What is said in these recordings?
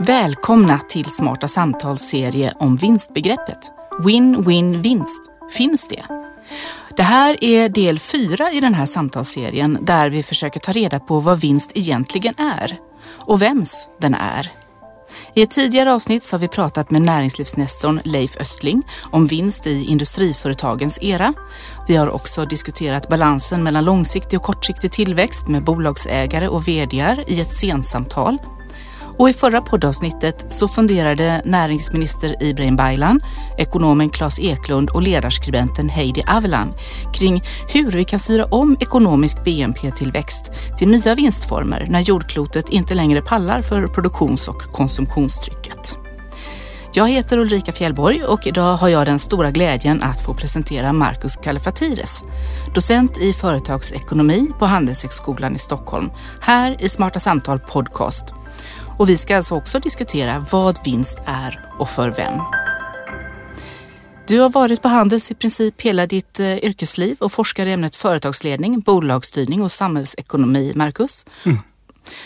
Välkomna till Smarta Samtals serie om vinstbegreppet. Win-win vinst. Finns det? Det här är del fyra i den här samtalsserien där vi försöker ta reda på vad vinst egentligen är och vems den är. I ett tidigare avsnitt så har vi pratat med näringslivsnestorn Leif Östling om vinst i industriföretagens era. Vi har också diskuterat balansen mellan långsiktig och kortsiktig tillväxt med bolagsägare och VDR i ett sensamtal. Och i förra poddavsnittet så funderade näringsminister Ibrahim Baylan, ekonomen Claes Eklund och ledarskribenten Heidi Avelan kring hur vi kan styra om ekonomisk BNP-tillväxt till nya vinstformer när jordklotet inte längre pallar för produktions och konsumtionstrycket. Jag heter Ulrika Fjällborg och idag har jag den stora glädjen att få presentera Marcus Kallifatides, docent i företagsekonomi på Handelshögskolan i Stockholm, här i Smarta Samtal Podcast och vi ska alltså också diskutera vad vinst är och för vem. Du har varit på Handels i princip hela ditt eh, yrkesliv och forskar i ämnet företagsledning, bolagsstyrning och samhällsekonomi, Marcus. Mm.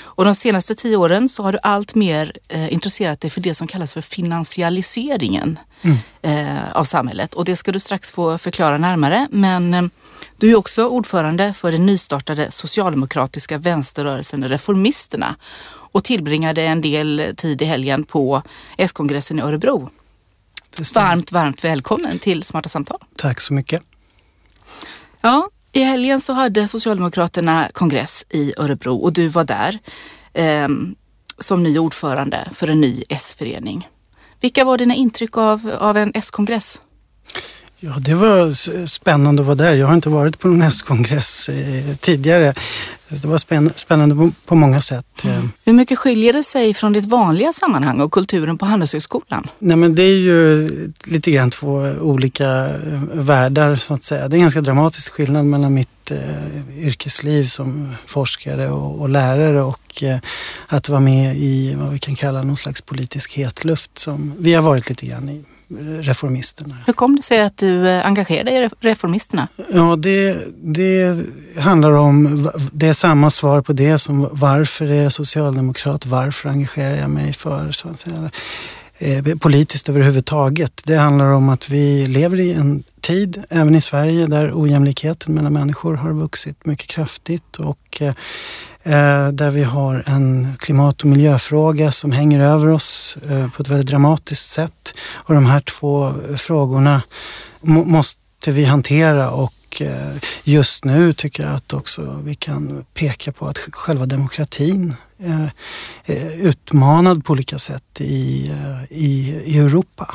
Och de senaste tio åren så har du allt mer eh, intresserat dig för det som kallas för finansialiseringen mm. eh, av samhället. Och det ska du strax få förklara närmare. Men eh, du är också ordförande för den nystartade socialdemokratiska vänsterrörelsen Reformisterna och tillbringade en del tid i helgen på S-kongressen i Örebro. Varmt, varmt välkommen till Smarta Samtal. Tack så mycket. Ja, i helgen så hade Socialdemokraterna kongress i Örebro och du var där eh, som ny ordförande för en ny S-förening. Vilka var dina intryck av, av en S-kongress? Ja, det var spännande att vara där. Jag har inte varit på någon S-kongress eh, tidigare. Det var spännande på många sätt. Mm. Hur mycket skiljer det sig från ditt vanliga sammanhang och kulturen på Handelshögskolan? Nej, men det är ju lite grann två olika eh, världar så att säga. Det är en ganska dramatisk skillnad mellan mitt eh, yrkesliv som forskare och, och lärare och eh, att vara med i vad vi kan kalla någon slags politisk hetluft som vi har varit lite grann i reformisterna. Hur kom det sig att du eh, engagerade dig i reformisterna? Ja, det, det handlar om, det samma svar på det som varför är jag socialdemokrat, varför engagerar jag mig för så att säga, eh, politiskt överhuvudtaget. Det handlar om att vi lever i en tid, även i Sverige, där ojämlikheten mellan människor har vuxit mycket kraftigt och eh, eh där vi har en klimat och miljöfråga som hänger över oss eh, på ett väldigt dramatiskt sätt. Och de här två frågorna måste vi hantera och och eh, just nu tycker jag att också vi kan peka på att själva demokratin är utmanad på olika sätt i, eh, i, i Europa.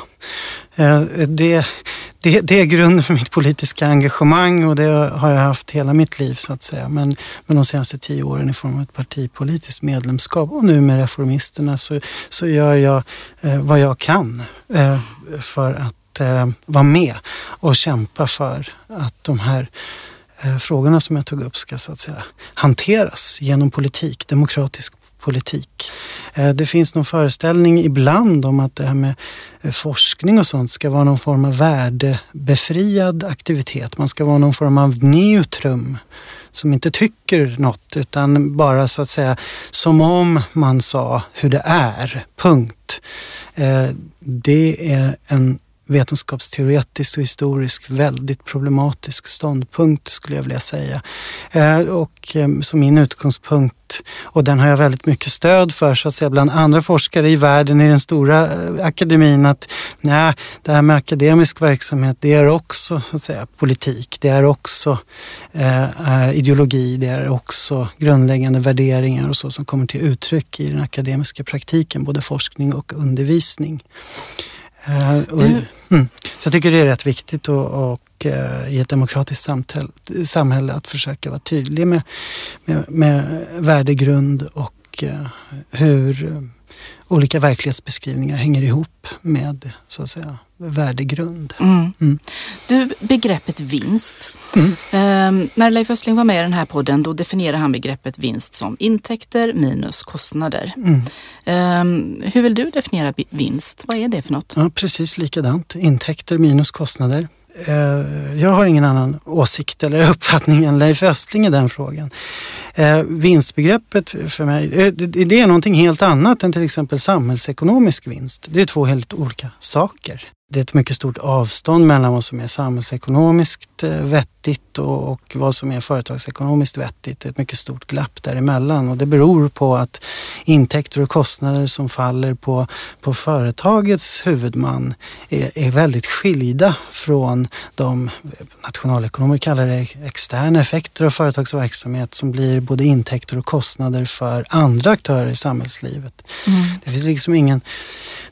Eh, det, det, det, är grunden för mitt politiska engagemang och det har jag haft hela mitt liv så att säga. Men, men de senaste tio åren i form av ett partipolitiskt medlemskap och nu med Reformisterna så, så gör jag vad jag kan för att eh, vara med och kämpa för att de här eh, frågorna som jag tog upp ska så att säga hanteras genom politik, demokratisk politik. Eh, det finns någon föreställning ibland om att det här med eh, forskning och sånt ska vara någon form av värdebefriad aktivitet. Man ska vara någon form av neutrum som inte tycker något utan bara så att säga som om man sa hur det är, punkt. Eh, det är en vetenskapsteoretiskt och historiskt väldigt problematisk ståndpunkt skulle jag vilja säga. Eh, och eh, som min utgångspunkt, och den har jag väldigt mycket stöd för så att säga bland andra forskare i världen i den stora eh, akademin att nej, det här med akademisk verksamhet det är också så att säga politik, det är också eh, ideologi, det är också grundläggande värderingar och så som kommer till uttryck i den akademiska praktiken, både forskning och undervisning. Eh, du... Mm. Så jag tycker det är rätt viktigt och, och uh, i ett demokratiskt samtal, samhälle att försöka vara tydlig med, med, med värdegrund och uh, hur olika verklighetsbeskrivningar hänger ihop med så att säga, värdegrund. Mm. Mm. Du, begreppet vinst. Mm. Eh, när Leif Östling var med i den här podden då definierade han begreppet vinst som intäkter minus kostnader. Eh, hur vill du definiera vinst? Vad är det för något? Ja, precis likadant. Intäkter minus kostnader. eh, jag har ingen annan åsikt eller uppfattning än Leif Östling i den frågan. Eh, vinstbegreppet för mig, eh, det, det är någonting helt annat än till exempel samhällsekonomisk vinst. Det är två helt olika saker det är ett mycket stort avstånd mellan vad som är samhällsekonomiskt eh, vettigt och, och, vad som är företagsekonomiskt vettigt. Det är ett mycket stort glapp däremellan och det beror på att intäkter och kostnader som faller på, på företagets huvudman är, är väldigt skilda från de nationalekonomer kallar det externa effekter av företagsverksamhet som blir både intäkter och kostnader för andra aktörer i samhällslivet. Mm. Det finns liksom ingen...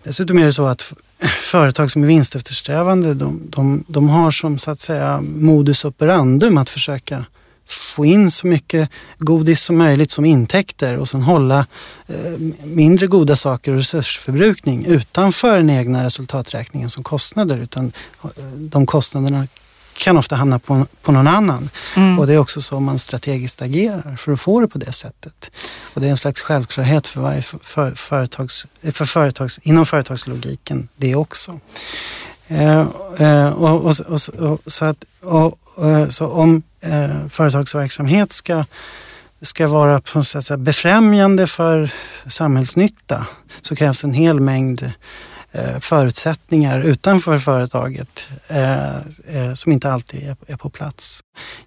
Dessutom är det så att företag som är vinsteftersträvande, de, de, de har som så att säga modus operandum att försöka få in så mycket godis som möjligt som intäkter och sen hålla eh, mindre goda saker och resursförbrukning utanför den egna resultaträkningen som kostnader. Utan eh, de kostnaderna kan ofta hamna på, på någon annan. Mm. Och det är också så man strategiskt agerar för att få det på det sättet. Och det är en slags självklarhet för varje för, företags, för företags, inom företagslogiken det också. Eh, eh, och, och, och, så, att, eh, så om eh, företagsverksamhet ska ska vara på säga, befrämjande för samhällsnytta så krävs en hel mängd Eh, förutsättningar utanför företaget eh, eh, som inte alltid är på plats.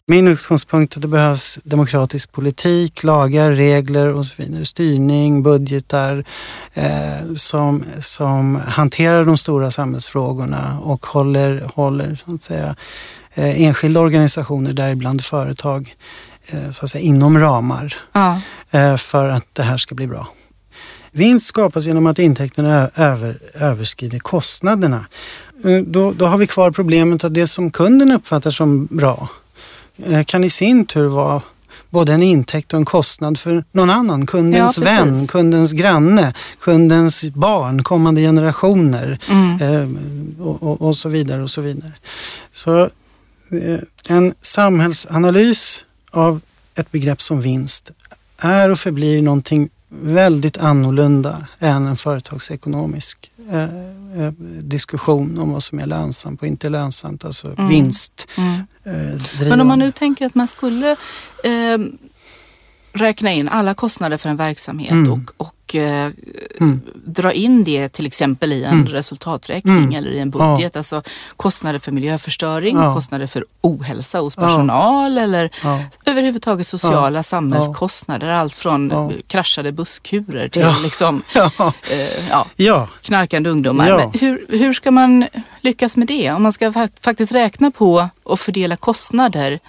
Min utgångspunkt är att det behövs demokratisk politik, lagar, regler och så vidare. Styrning, budgetar som, som hanterar de stora samhällsfrågorna och håller, håller så att säga, enskilda organisationer, däribland företag, så att säga, inom ramar ja. för att det här ska bli bra. Vinst skapas genom att intäkterna över, överskrider kostnaderna. Eh, då, då har vi kvar problemet att det som kunden uppfattar som bra eh, kan i sin tur vara både en intäkt och en kostnad för någon annan. Kundens ja, vän, kundens granne, kundens barn, kommande generationer mm. eh, och, och, och, så vidare. och Så vidare. Så eh, en samhällsanalys av ett begrepp som vinst är och förblir någonting väldigt annorlunda än en företagsekonomisk eh, eh, diskussion om vad som är lönsamt och inte lönsamt, alltså mm. vinst. Mm. Eh, Men om man nu tänker att man skulle eh, räkna in alla kostnader för en verksamhet mm. och, och eh, mm. dra in det till exempel i en mm. resultaträkning mm. eller i en budget. Ja. Alltså kostnader för miljöförstöring, ja. kostnader för ohälsa hos personal ja. eller överhuvudtaget sociala samhällskostnader. Allt från kraschade busskurer till liksom, eh, ja. knarkande ungdomar. Men hur, hur ska man lyckas med det? Om man ska faktiskt räkna på och fördela kostnader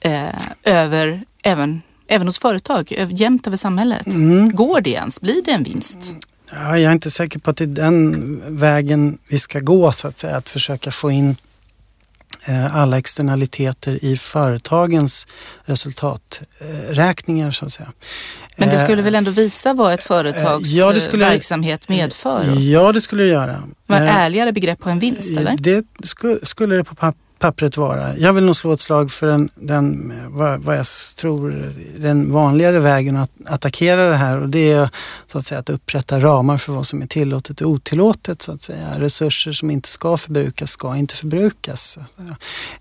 eh, över även även hos företag, jämnt över samhället. Mm. Går det ens? Blir det en vinst? Ja, jag är inte säker på att det är den vägen vi ska gå så att säga. Att försöka få in eh, alla externaliteter i företagens resultaträkningar så att säga. Men det skulle väl ändå visa vad ett företags ja, skulle, verksamhet medför? Ja, det skulle det göra. Var ärligare begrepp på en vinst eller? Det skulle det på pappret vara. Jag vill nog slå ett slag för den, den vad, vad jag tror, den vanligare vägen att attackera det här och det är så att säga att upprätta ramar för vad som är tillåtet och otillåtet så att säga. Resurser som inte ska förbrukas ska inte förbrukas.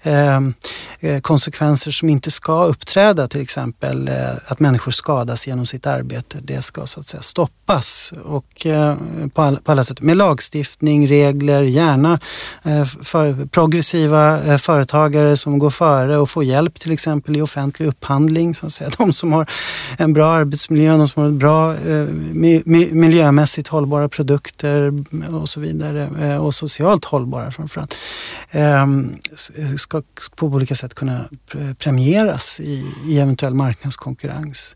Ehm, eh, konsekvenser som inte ska uppträda, till exempel eh, att människor skadas genom sitt arbete, det ska så att säga stoppas och eh, på, all, på alla sätt med lagstiftning, regler, gärna eh, för progressiva eh, Eh, företagare som går före och får hjälp till exempel i offentlig upphandling. Så att säga. De som har en bra arbetsmiljö, de som har bra eh, miljömässigt hållbara produkter och så vidare eh, och socialt hållbara framförallt eh, eh, ska på olika sätt kunna premieras i, i eventuell marknadskonkurrens.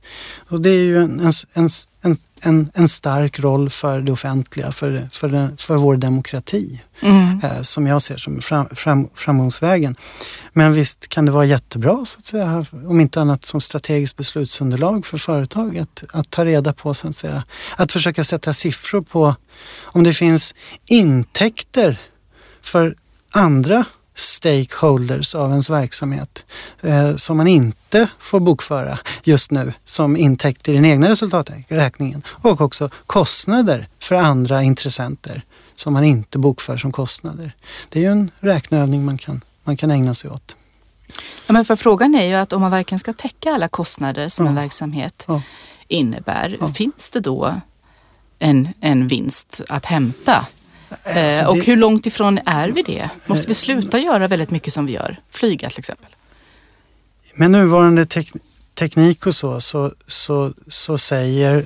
Och det är ju en, en, en en, en, en stark roll för det offentliga, för, för, den, för vår demokrati. Mm. Eh, som jag ser som fram, fram, framgångsvägen. Men visst kan det vara jättebra, så att säga, om inte annat som strategiskt beslutsunderlag för företag att, att ta reda på, så att säga, att försöka sätta siffror på om det finns intäkter för andra stakeholders av ens verksamhet eh, som man inte får bokföra just nu som intäkt i den egna resultaträkningen. Och också kostnader för andra intressenter som man inte bokför som kostnader. Det är ju en räkneövning man kan man kan ägna sig åt. Ja, men för frågan är ju att om man verkligen ska täcka alla kostnader som Ja. en verksamhet Ja. innebär, Ja. finns det då en, en vinst att hämta? Eh, Alltså, och det- hur långt ifrån är vi det? Måste vi sluta göra väldigt mycket som vi gör? Flyga till exempel. Med nuvarande tek teknik och så, så, så, så säger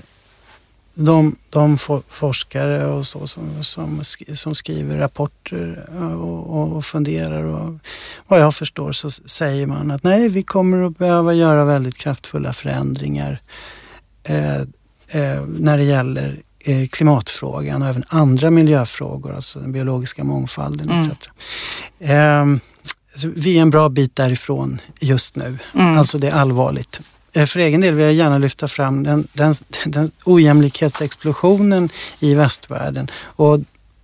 de, de for, forskare och så som, som, som skriver rapporter och, och funderar och vad jag förstår så säger man att nej, vi kommer att behöva göra väldigt kraftfulla förändringar eh, eh, när det gäller klimatfrågan och även andra miljöfrågor, alltså den biologiska mångfalden Mm. etc. Eh, så vi är en bra bit därifrån just nu. Mm. Alltså det är allvarligt. Eh, För egen del vill jag gärna lyfta fram den, den, den ojämlikhetsexplosionen i västvärlden och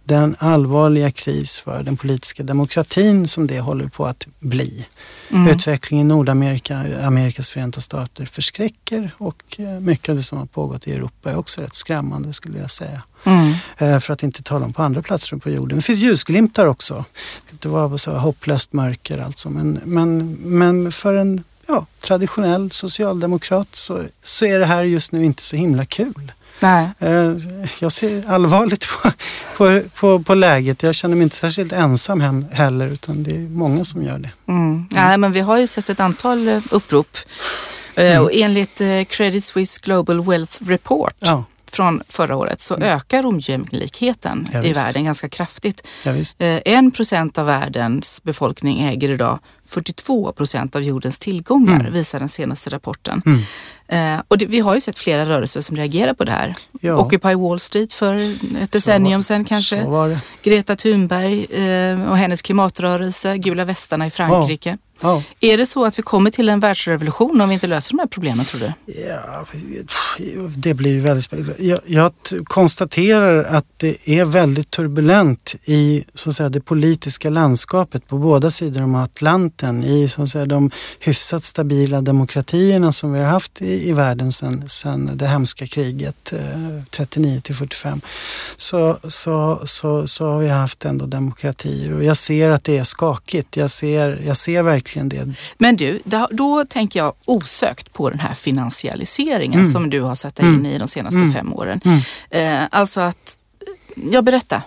den allvarliga kris för den politiska demokratin som det håller på att bli. Mm. Utvecklingen i Nordamerika, Amerikas förenta stater förskräcker och eh, mycket av det som har pågått i Europa är också rätt skrämmande skulle jag säga. Mm. Eh, För att inte tala om på andra platser på jorden. Det finns ljusglimtar också. Det var så hopplöst mörker alltså. Men, men, men för en ja, traditionell socialdemokrat så, så är det här just nu inte så himla kul. Nej. Eh, Jag ser allvarligt på, på, på, på läget. Jag känner mig inte särskilt ensam heller utan det är många som gör det. Mm. Nej, men vi har ju sett ett antal eh, upprop. Eh, Mm. Och enligt Credit Suisse Global Wealth Report Ja, från förra året så ökar ojämlikheten Ja, i världen ganska kraftigt. ja. Eh, En procent av världens befolkning äger idag 42 procent av jordens tillgångar, Mm. visar den senaste rapporten. Mm. Eh, och det, vi har ju sett flera rörelser som reagerar på det här. Ja. Occupy Wall Street för ett decennium sedan kanske. Greta Thunberg eh, och hennes klimatrörelse, Gula västarna i Frankrike. Ja. Är det så att vi kommer till en världsrevolution om vi inte löser de här problemen tror du? Ja, det blir ju väldigt spännande. Jag, jag konstaterar att det är väldigt turbulent i så att säga, det politiska landskapet på båda sidor om Atlanten. I så att säga, de hyfsat stabila demokratierna som vi har haft i, i världen sedan det hemska kriget eh, 39 till 45. Så, så, så, så har vi haft ändå demokratier och jag ser att det är skakigt. Jag ser, jag ser verkligen det. Men du, då, då tänker jag osökt på den här finansialiseringen Mm. som du har satt dig in i de senaste Mm. fem åren. Mm. Eh, alltså att, ja berätta.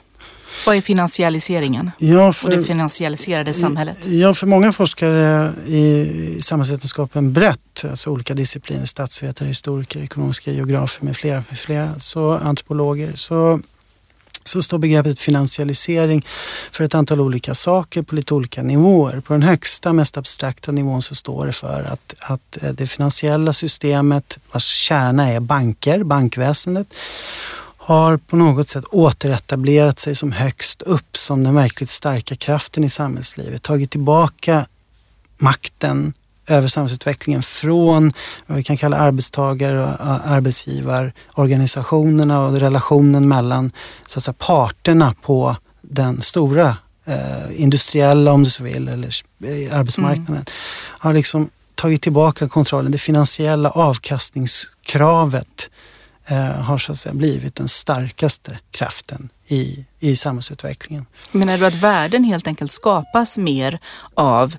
Vad är finansialiseringen Ja, och för, det finansialiserade samhället? Ja, för många forskare i samhällsvetenskapen brett, alltså olika discipliner, statsvetare, historiker, ekonomiska geografer med flera, med flera så antropologer, så, så står begreppet finansialisering för ett antal olika saker på lite olika nivåer. På den högsta, mest abstrakta nivån så står det för att, att eh, det finansiella systemet, vars kärna är banker, bankväsendet, har på något sätt återetablerat sig som högst upp som den verkligt starka kraften i samhällslivet. Tagit tillbaka makten över samhällsutvecklingen från vad vi kan kalla arbetstagare och arbetsgivarorganisationerna och relationen mellan så att säga, parterna på den stora eh, industriella, om du så vill, eller eh, arbetsmarknaden. Har liksom tagit tillbaka kontrollen. Det finansiella avkastningskravet har så att säga blivit den starkaste kraften i, i samhällsutvecklingen. Menar du att värden helt enkelt skapas mer av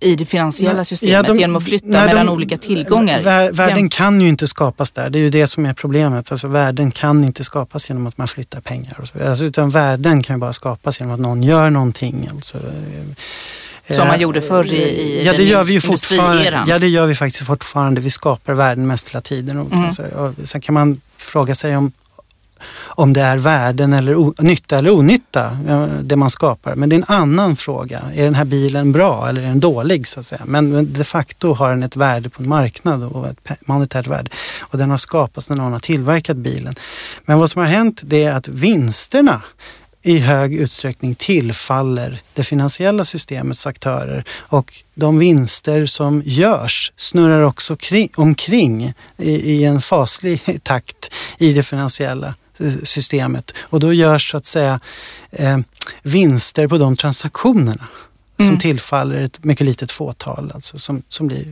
i det finansiella systemet ja, de- genom att flytta nej, de- mellan olika tillgångar? Vär, värden kan ju inte skapas där. Det är ju det som är problemet. Alltså, värden kan inte skapas genom att man flyttar pengar. Och så. Alltså, utan värden kan ju bara skapas genom att någon gör någonting. Alltså, eh, Som man eh, gjorde förr i- i ja, den det gör vi ju fortfarande. Ja, det gör vi faktiskt fortfarande. Vi skapar värden mest hela tiden. Och, Mm. alltså, och sen kan man fråga sig om om det är värden eller o, nytta eller onytta, det man skapar. Men det är en annan fråga. Är den här bilen bra eller är den dålig? så att säga. Men, de facto har den ett värde på en marknad och ett monetärt värde. Och den har skapats när någon har tillverkat bilen. Men vad som har hänt det är att vinsterna i hög utsträckning tillfaller det finansiella systemets aktörer. Och de vinster som görs snurrar också kring, omkring i, i en faslig takt i det finansiella eh, systemet. Och då görs så att säga eh, vinster på de transaktionerna som Mm. tillfaller ett mycket litet fåtal. Alltså, som, som blir,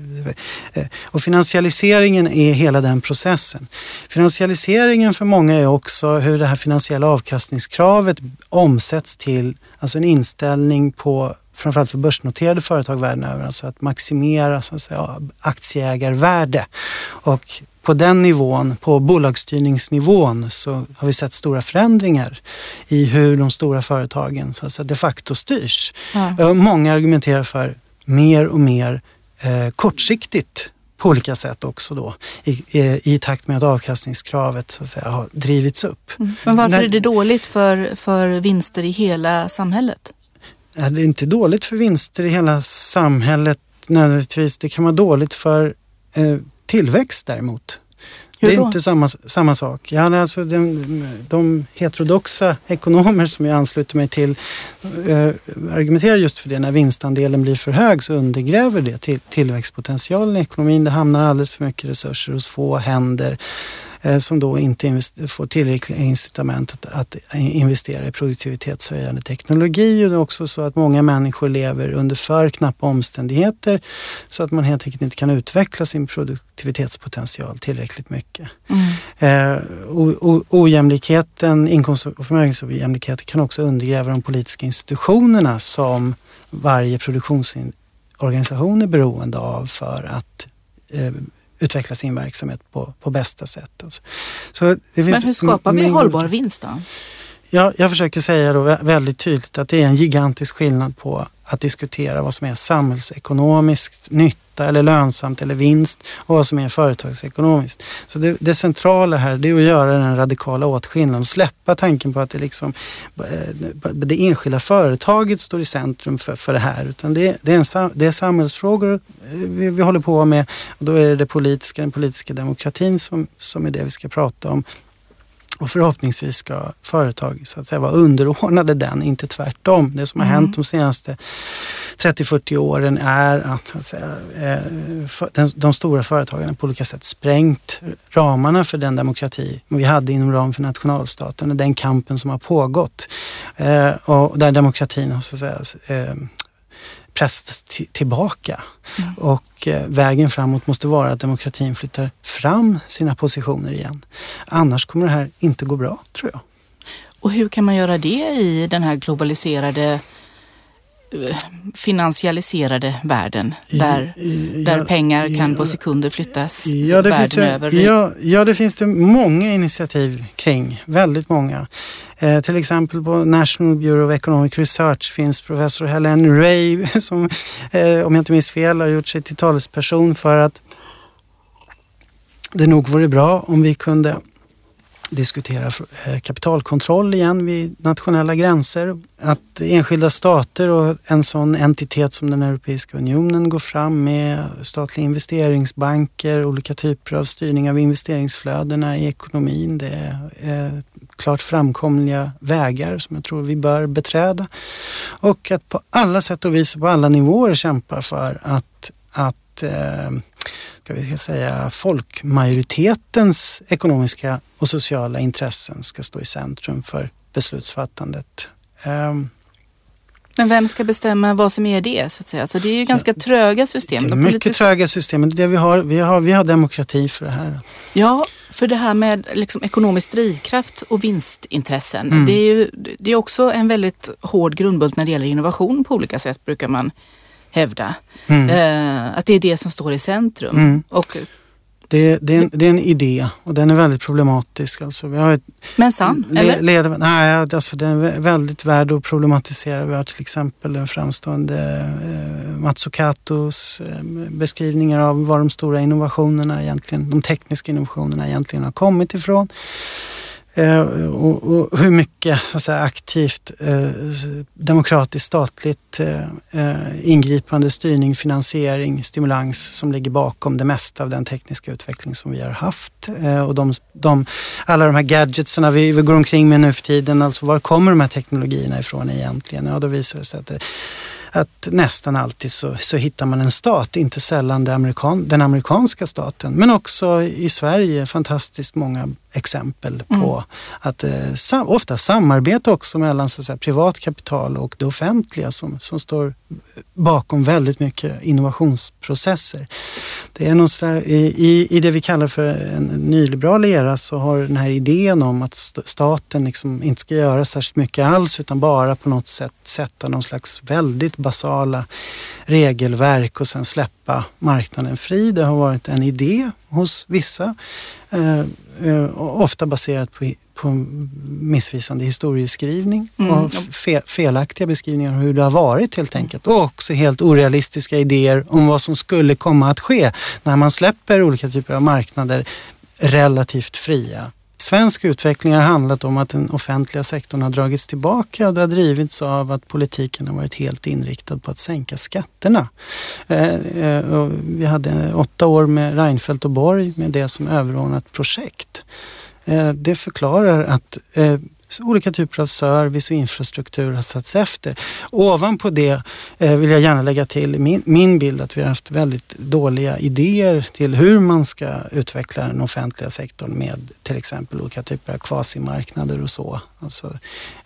eh, och finansialiseringen är hela den processen. Finansialiseringen för många är också hur det här finansiella avkastningskravet omsätts till alltså en inställning på framförallt för börsnoterade företag världen över. Alltså att maximera så att säga, aktieägarvärde. Och på den nivån, på bolagsstyrningsnivån, så har vi sett stora förändringar i hur de stora företagen så att säga, de facto styrs. Ja. Många argumenterar för mer och mer eh, kortsiktigt på olika sätt också då i, i, i takt med att avkastningskravet så att säga, har drivits upp. Mm. Men varför När, är det dåligt för, för vinster i hela samhället? Är det inte dåligt för vinster i hela samhället nödvändigtvis. Det kan vara dåligt för eh, tillväxt däremot. Hur det är då? inte samma, samma sak. Ja, alltså de, de heterodoxa ekonomer som jag ansluter mig till äh, argumenterar just för det. När vinstandelen blir för hög så undergräver det till, tillväxtpotentialen i ekonomin. Det hamnar alldeles för mycket resurser hos få händer. Eh, som då inte får tillräckliga incitament att, att, investera i produktivitetshöjande teknologi. Och det är också så att många människor lever under för knappa omständigheter så att man helt enkelt inte kan utveckla sin produktivitetspotential tillräckligt mycket. Mm. Eh, o, ojämlikheten, inkomst och förmögenhetsojämlikheten kan också undergräva de politiska institutionerna som varje produktionsorganisation är beroende av för att eh, utveckla sin verksamhet på, på bästa sätt. Alltså. Så Men hur skapar vi hållbar vinst då? Ja, jag försöker säga då väldigt tydligt att det är en gigantisk skillnad på att diskutera vad som är samhällsekonomiskt nytta eller lönsamt eller vinst och vad som är företagsekonomiskt. Så det, det centrala här det är att göra den radikala åtskillnaden och släppa tanken på att det, liksom, eh, det enskilda företaget står i centrum för, för det här. Utan det, det, är, en, det är samhällsfrågor eh, vi, vi håller på med och då är det det politiska, den politiska demokratin som, som är det vi ska prata om. Och förhoppningsvis ska företag så att säga vara underordnade den, inte tvärtom. Det som har mm. hänt de senaste 30-40 åren är att, att säga, eh, de stora företagen på olika sätt sprängt ramarna för den demokrati vi hade inom ramen för nationalstaten och den kampen som har pågått. Eh, och där demokratin har så att säga, eh, pressas tillbaka. Mm. Och eh, vägen framåt måste vara att demokratin flyttar fram sina positioner igen. Annars kommer det här inte gå bra, tror jag. Och hur kan man göra det i den här globaliserade finansialiserade världen där, ja, där pengar kan på sekunder flyttas ja, det världen det, över? Ja, ja, det finns det många initiativ kring. Väldigt många. Eh, till exempel på National Bureau of Economic Research finns professor Helen Ray som, eh, om jag inte minns fel, har gjort sig till talesperson för att det nog vore bra om vi kunde diskutera eh, kapitalkontroll igen vid nationella gränser. Att enskilda stater och en sån entitet som den Europeiska unionen går fram med statliga investeringsbanker, olika typer av styrning av investeringsflödena i ekonomin. Det är eh, klart framkomliga vägar som jag tror vi bör beträda. Och att på alla sätt och vis på alla nivåer kämpa för att, att eh, ska vi säga, folkmajoritetens ekonomiska och sociala intressen ska stå i centrum för beslutsfattandet. Um, men vem ska bestämma vad som är det? Så att säga? Alltså det är ju ganska tröga system. Det är mycket politiska... tröga system. Det vi, har, vi, har, vi har demokrati för det här. Ja, för det här med liksom ekonomisk drivkraft och vinstintressen. Mm. Det, är ju, det är också en väldigt hård grundbult när det gäller innovation på olika sätt brukar man hävda. Mm. Eh, att det är det som står i centrum. Mm. Och, det, det, är en, det är en idé och den är väldigt problematisk. Alltså, vi har ett, Men sann, le, eller? Led, nej, alltså den är väldigt värd att problematisera. Vi har till exempel den framstående eh, Matsukatos eh, beskrivningar av var de stora innovationerna egentligen, de tekniska innovationerna egentligen har kommit ifrån. Eh, och, och, hur mycket säga, aktivt eh, demokratiskt statligt eh, eh, ingripande, styrning, finansiering, stimulans som ligger bakom det mesta av den tekniska utveckling som vi har haft. Eh, och de, de, alla de här gadgetsen vi, vi går omkring med nu för tiden, alltså var kommer de här teknologierna ifrån egentligen? Ja, då visar det sig att det, att nästan alltid så, så hittar man en stat, inte sällan amerikan, den amerikanska staten, men också i Sverige fantastiskt många exempel på mm. att eh, sam, ofta samarbete också mellan så att säga, privat kapital och det offentliga som, som står bakom väldigt mycket innovationsprocesser. Det är någon sådär, i, I det vi kallar för en nyliberal era så har den här idén om att staten liksom inte ska göra särskilt mycket alls utan bara på något sätt sätta någon slags väldigt basala regelverk och sen släppa marknaden fri. Det har varit en idé hos vissa. Eh, eh, ofta baserat på, på missvisande historieskrivning mm. och fe, felaktiga beskrivningar av hur det har varit helt enkelt. Och också helt orealistiska idéer om vad som skulle komma att ske när man släpper olika typer av marknader relativt fria. Svensk utveckling har handlat om att den offentliga sektorn har dragits tillbaka och det har drivits av att politiken har varit helt inriktad på att sänka skatterna. Eh, eh, vi hade åtta år med Reinfeldt och Borg med det som överordnat projekt. Eh, det förklarar att eh, olika typer av service och infrastruktur har satts efter. Ovanpå det eh, vill jag gärna lägga till min, min bild att vi har haft väldigt dåliga idéer till hur man ska utveckla den offentliga sektorn med till exempel olika typer av kvasimarknader och så. Alltså,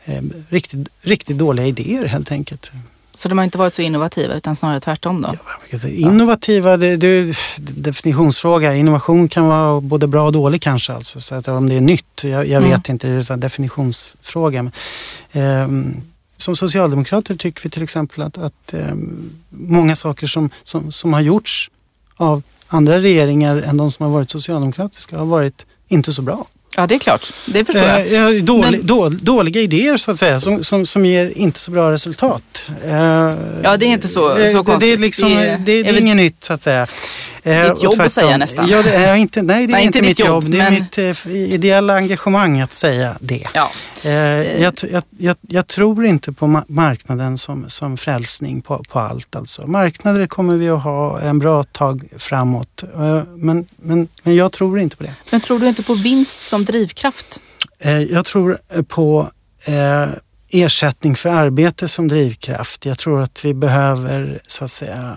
eh, riktigt, riktigt dåliga idéer helt enkelt. Så de har inte varit så innovativa utan snarare tvärtom då? Ja, innovativa, det, det är definitionsfråga. Innovation kan vara både bra och dålig kanske. Alltså. Så att om det är nytt, jag, jag mm. vet inte, det är en definitionsfråga. Men, eh, som socialdemokrater tycker vi till exempel att, att eh, många saker som, som, som har gjorts av andra regeringar än de som har varit socialdemokratiska har varit inte så bra. Ja, det är klart. Det förstår jag. Eh, dålig, Men... då, dåliga idéer så att säga, som, som, som ger inte så bra resultat. Eh, ja, det är inte så, så konstigt. Det är, liksom, det det är, det är inget nytt så att säga. Eh, ditt jobb att säga nästan. Ja, det är inte, nej, det är nej, inte, inte mitt jobb. jobb. Det är men... mitt eh, ideella engagemang att säga det. Ja. Eh, jag, jag, jag, jag, tror inte på marknaden som, som frälsning på, på allt. Alltså. Marknader kommer vi att ha en bra tag framåt. Eh, men, men, men jag tror inte på det. Men tror du inte på vinst som drivkraft? Eh, jag tror på eh, ersättning för arbete som drivkraft. Jag tror att vi behöver så att säga eh,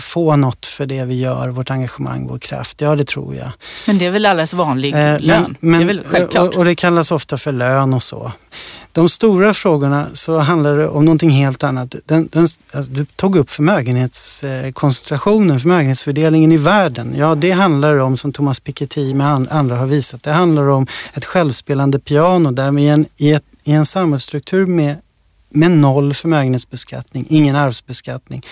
få något för det vi gör, vårt engagemang, vår kraft. Ja, det tror jag. Men det är väl alldeles vanlig eh, lön? Men, det är väl självklart? Och, och, det kallas ofta för lön och så. De stora frågorna så handlar det om någonting helt annat. Den, den, alltså, du tog upp förmögenhetskoncentrationen, förmögenhetsfördelningen i världen. Ja, det handlar om, som Thomas Piketty med andra har visat, det handlar om ett självspelande piano där vi i en, i, ett, i en samhällsstruktur med med noll förmögenhetsbeskattning, ingen arvsbeskattning,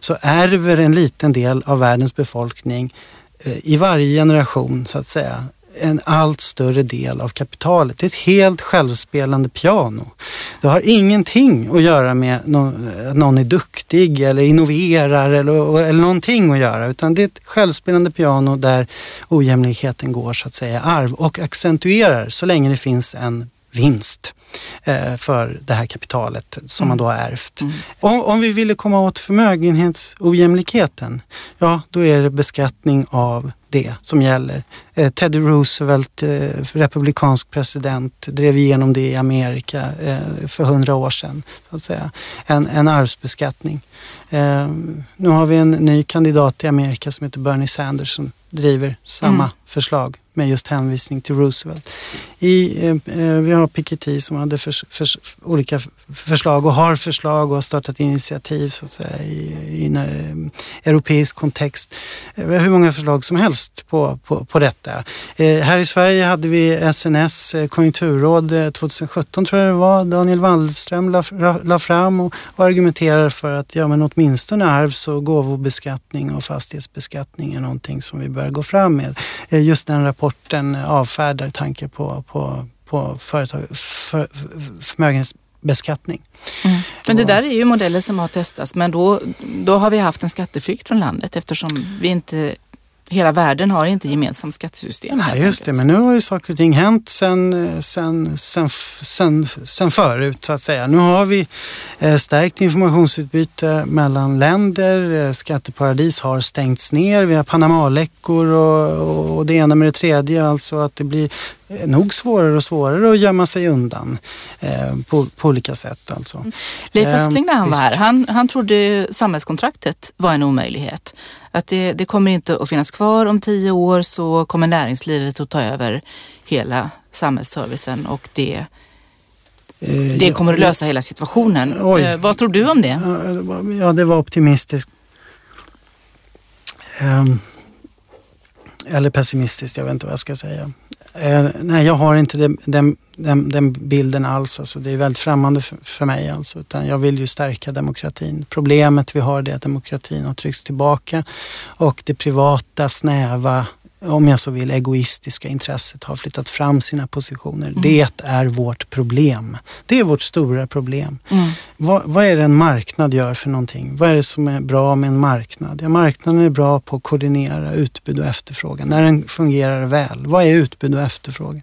så ärver en liten del av världens befolkning eh, i varje generation så att säga en allt större del av kapitalet. Det är ett helt självspelande piano. Det har ingenting att göra med att eh, någon är duktig eller innoverar eller, eller någonting att göra utan det är ett självspelande piano där ojämlikheten går så att säga arv och accentuerar så länge det finns en vinst för det här kapitalet som mm. man då har ärvt. Mm. Om, om, vi ville komma åt förmögenhetsojämlikheten, ja då är det beskattning av det som gäller. Eh, Teddy Roosevelt, eh, republikansk president, drev igenom det i Amerika eh, för hundra år sedan. Så att säga. En, en arvsbeskattning. Eh, nu har vi en ny kandidat i Amerika som heter Bernie Sanders som driver samma mm förslag med just hänvisning till Roosevelt. I, eh, eh vi har Piketty som hade för, för, olika förslag och har förslag och har startat initiativ så att säga, i, i en eh, europeisk kontext. Eh, vi har hur många förslag som helst på, på, på detta. Eh, här i Sverige hade vi SNS eh, konjunkturråd eh, 2017 tror jag det var. Daniel Wallström la, la fram och, och argumenterar för att ja, men åtminstone arvs och gåvobeskattning och fastighetsbeskattning är någonting som vi bör gå fram med. Eh, just den rapporten avfärdar tanken på på, på företag, för, förmögenhetsbeskattning. Mm. Men det där är ju modeller som har testats men då, då har vi haft en skatteflykt från landet eftersom vi inte hela världen har inte gemensamt skattesystem. Nej, just det. Men nu har ju saker och ting hänt sen, sen, sen, sen, sen förut så att säga. Nu har vi eh, stärkt informationsutbyte mellan länder. Eh, skatteparadis har stängts ner. Vi har Panamaläckor och, och det ena med det tredje. Alltså att det blir eh, nog svårare och svårare att gömma sig undan eh, på, på, olika sätt. Alltså. Mm. Leif Östling när han var här, han, han trodde samhällskontraktet var en omöjlighet. Att det, det kommer inte att finnas kvar om tio år så kommer näringslivet att ta över hela samhällsservicen och det det kommer att lösa hela situationen. Oj. Vad tror du om det? Ja, det var optimistiskt. Um, eller pessimistiskt, jag vet inte vad jag ska säga. Eh, nej, jag har inte den, den, den, den bilden alls. Alltså, det är väldigt främmande för, för mig. Alltså, utan jag vill ju stärka demokratin. Problemet vi har är att demokratin har tryckts tillbaka och det privata, snäva om jag så vill, egoistiska intresset har flyttat fram sina positioner. Mm. Det är vårt problem. Det är vårt stora problem. Mm. Vad, vad, är det en marknad gör för någonting? Vad är det som är bra med en marknad? Ja, marknaden är bra på att koordinera utbud och efterfrågan. När den fungerar väl. Vad är utbud och efterfrågan?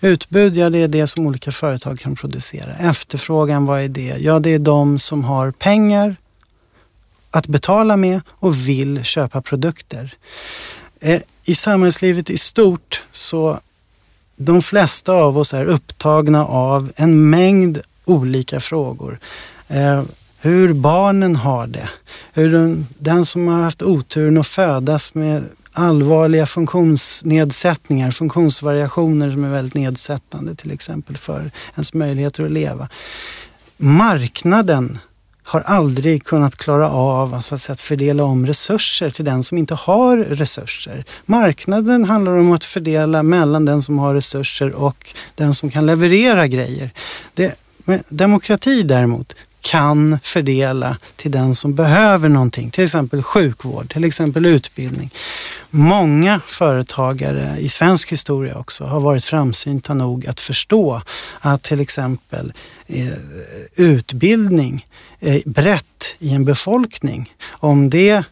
Utbud, ja det är det som olika företag kan producera. Efterfrågan, vad är det? Ja, det är de som har pengar att betala med och vill köpa produkter. Eh, I samhällslivet i stort så de flesta av oss är upptagna av en mängd olika frågor. Eh, hur barnen har det. Hur den, den som har haft oturen att födas med allvarliga funktionsnedsättningar, funktionsvariationer som är väldigt nedsättande till exempel för ens möjligheter att leva. Marknaden har aldrig kunnat klara av alltså, att fördela om resurser till den som inte har resurser. Marknaden handlar om att fördela mellan den som har resurser och den som kan leverera grejer. Det, demokrati däremot kan fördela till den som behöver någonting, till exempel sjukvård, till exempel utbildning. Många företagare i svensk historia också har varit framsynta nog att förstå att till exempel eh, utbildning eh, brett i en befolkning, om det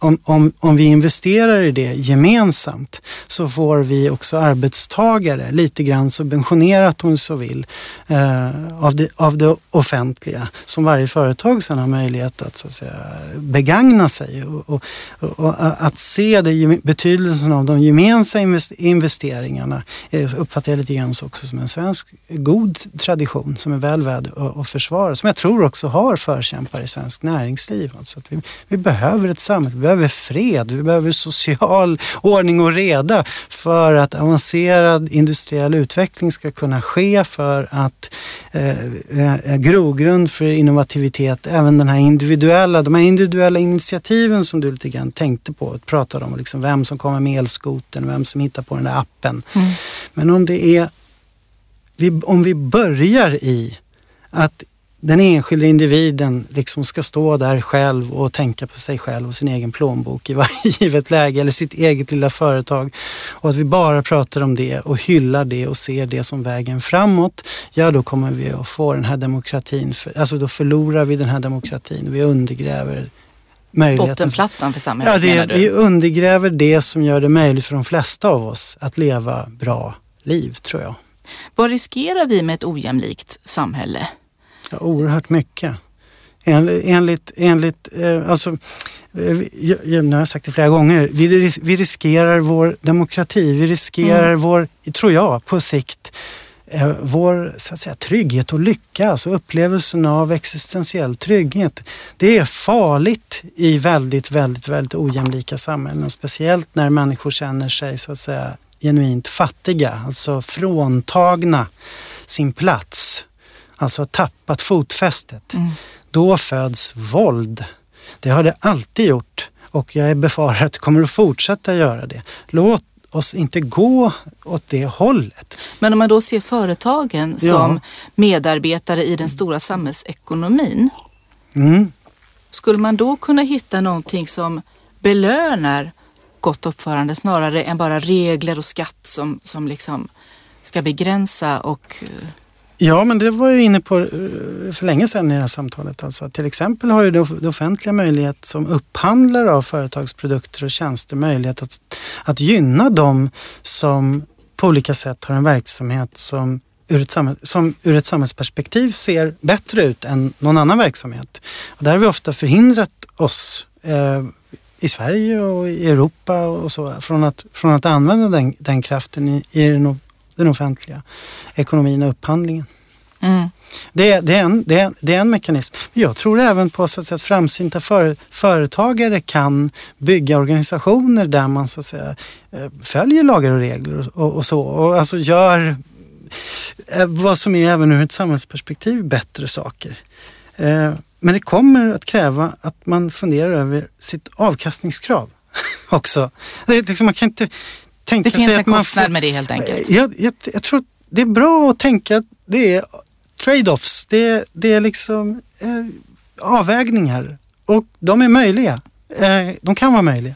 om, om, om vi investerar i det gemensamt så får vi också arbetstagare lite grann subventionerat om du så vill eh, av, det, av det offentliga som varje företag sedan har möjlighet att, så att säga, begagna sig och, och, och att se det, betydelsen av de gemensamma investeringarna eh, uppfattar jag lite grann också som en svensk god tradition som är väl värd att försvara. Som jag tror också har förkämpar i svensk näringsliv. Alltså att vi, vi behöver ett samhälle behöver fred, vi behöver social ordning och reda för att avancerad industriell utveckling ska kunna ske för att eh, eh, grogrund för innovativitet, även den här individuella, de här individuella initiativen som du lite grann tänkte på, pratade om liksom vem som kommer med elskoten, vem som hittar på den där appen. Mm. Men om det är, om vi börjar i att den enskilda individen liksom ska stå där själv och tänka på sig själv och sin egen plånbok i varje givet läge eller sitt eget lilla företag. Och att vi bara pratar om det och hyllar det och ser det som vägen framåt. Ja, då kommer vi att få den här demokratin, alltså då förlorar vi den här demokratin. Vi undergräver möjligheten. Bottenplattan för samhället ja, det, menar du? Vi undergräver det som gör det möjligt för de flesta av oss att leva bra liv, tror jag. Vad riskerar vi med ett ojämlikt samhälle? Ja, oerhört mycket. enligt, enligt eh, alltså, eh, jag, nu har jag sagt det flera gånger, vi, vi riskerar vår demokrati, vi riskerar mm. vår, tror jag, på sikt eh, vår så att säga, trygghet och lycka, alltså upplevelsen av existentiell trygghet. Det är farligt i väldigt, väldigt, väldigt ojämlika samhällen. Speciellt när människor känner sig så att säga genuint fattiga, alltså fråntagna sin plats alltså tappat fotfästet, mm. då föds våld. Det har det alltid gjort och jag befarar att det kommer att fortsätta göra det. Låt oss inte gå åt det hållet. Men om man då ser företagen ja. som medarbetare i den stora samhällsekonomin. Mm. Skulle man då kunna hitta någonting som belönar gott uppförande snarare än bara regler och skatt som, som liksom ska begränsa och eh, Ja, men det var jag inne på eh, för länge sedan i det här samtalet. Alltså, till exempel har ju det offentliga möjlighet som upphandlare av företagsprodukter och tjänster möjlighet att, att gynna dem som på olika sätt har en verksamhet som ur ett, som ur ett samhällsperspektiv ser bättre ut än någon annan verksamhet. Och där har vi ofta förhindrat oss eh, i Sverige och i Europa och så från att, från att använda den, den kraften i, i den den offentliga ekonomin och upphandlingen. Mm. Det, det, är en, det, är, det är en mekanism. Jag tror även på så att, säga, att framsynta för, företagare kan bygga organisationer där man så att säga, eh, följer lagar och regler och, och så. Och alltså gör eh, vad som är även ur ett samhällsperspektiv bättre saker. Eh, men det kommer att kräva att man funderar över sitt avkastningskrav också. Det, liksom, man kan inte tänka det finns sig en att man kostnad får, med det helt enkelt. jag, jag, jag tror det är bra att tänka att det är trade-offs. Det, det är liksom eh, avvägningar och de är möjliga. Eh, de kan vara möjliga.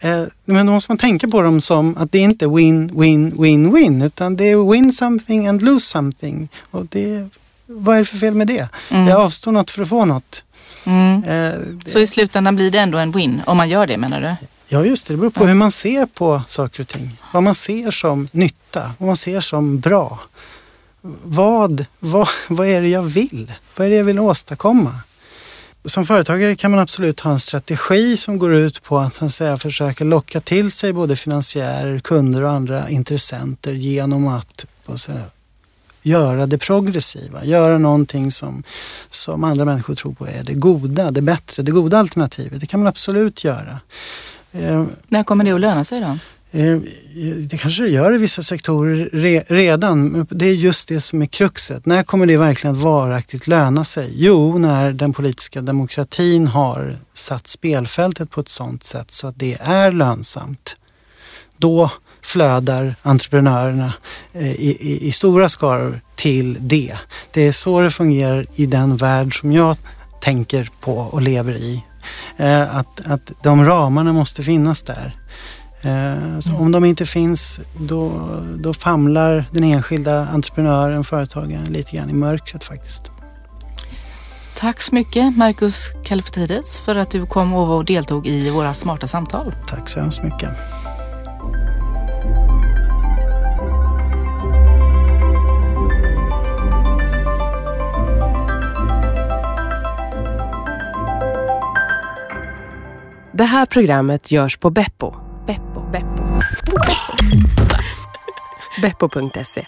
Eh, men då måste man tänka på dem som att det inte är win, win, win, win utan det är win something and lose something. Och det, vad är det för fel med det? Mm. Jag avstår något för att få något. Mm. Eh, Så i slutändan blir det ändå en win om man gör det menar du? Ja just det, det beror på hur man ser på saker och ting. Vad man ser som nytta, vad man ser som bra. Vad, vad, vad är det jag vill? Vad är det jag vill åstadkomma? Som företagare kan man absolut ha en strategi som går ut på att, att säga, försöka locka till sig både finansiärer, kunder och andra intressenter genom att säga, göra det progressiva, göra någonting som, som andra människor tror på är det goda, det bättre, det goda alternativet. Det kan man absolut göra. Eh, När kommer det att löna sig då? Eh, Det kanske det gör i vissa sektorer re, redan. Det är just det som är kruxet. När kommer det verkligen att varaktigt löna sig? Jo, när den politiska demokratin har satt spelfältet på ett sådant sätt så att det är lönsamt. Då flödar entreprenörerna eh, i, i, i stora skaror till det. Det är så det fungerar i den värld som jag tänker på och lever i. Eh, Att, att de ramarna måste finnas där. Eh, Så om de inte finns då, då famlar den enskilda entreprenören, företagaren lite grann i mörkret faktiskt. Tack så mycket Marcus Kalifatides för att du kom och deltog i våra smarta samtal. Tack så hemskt mycket. Det här programmet görs på Beppo. Beppo. Beppo. Beppo.se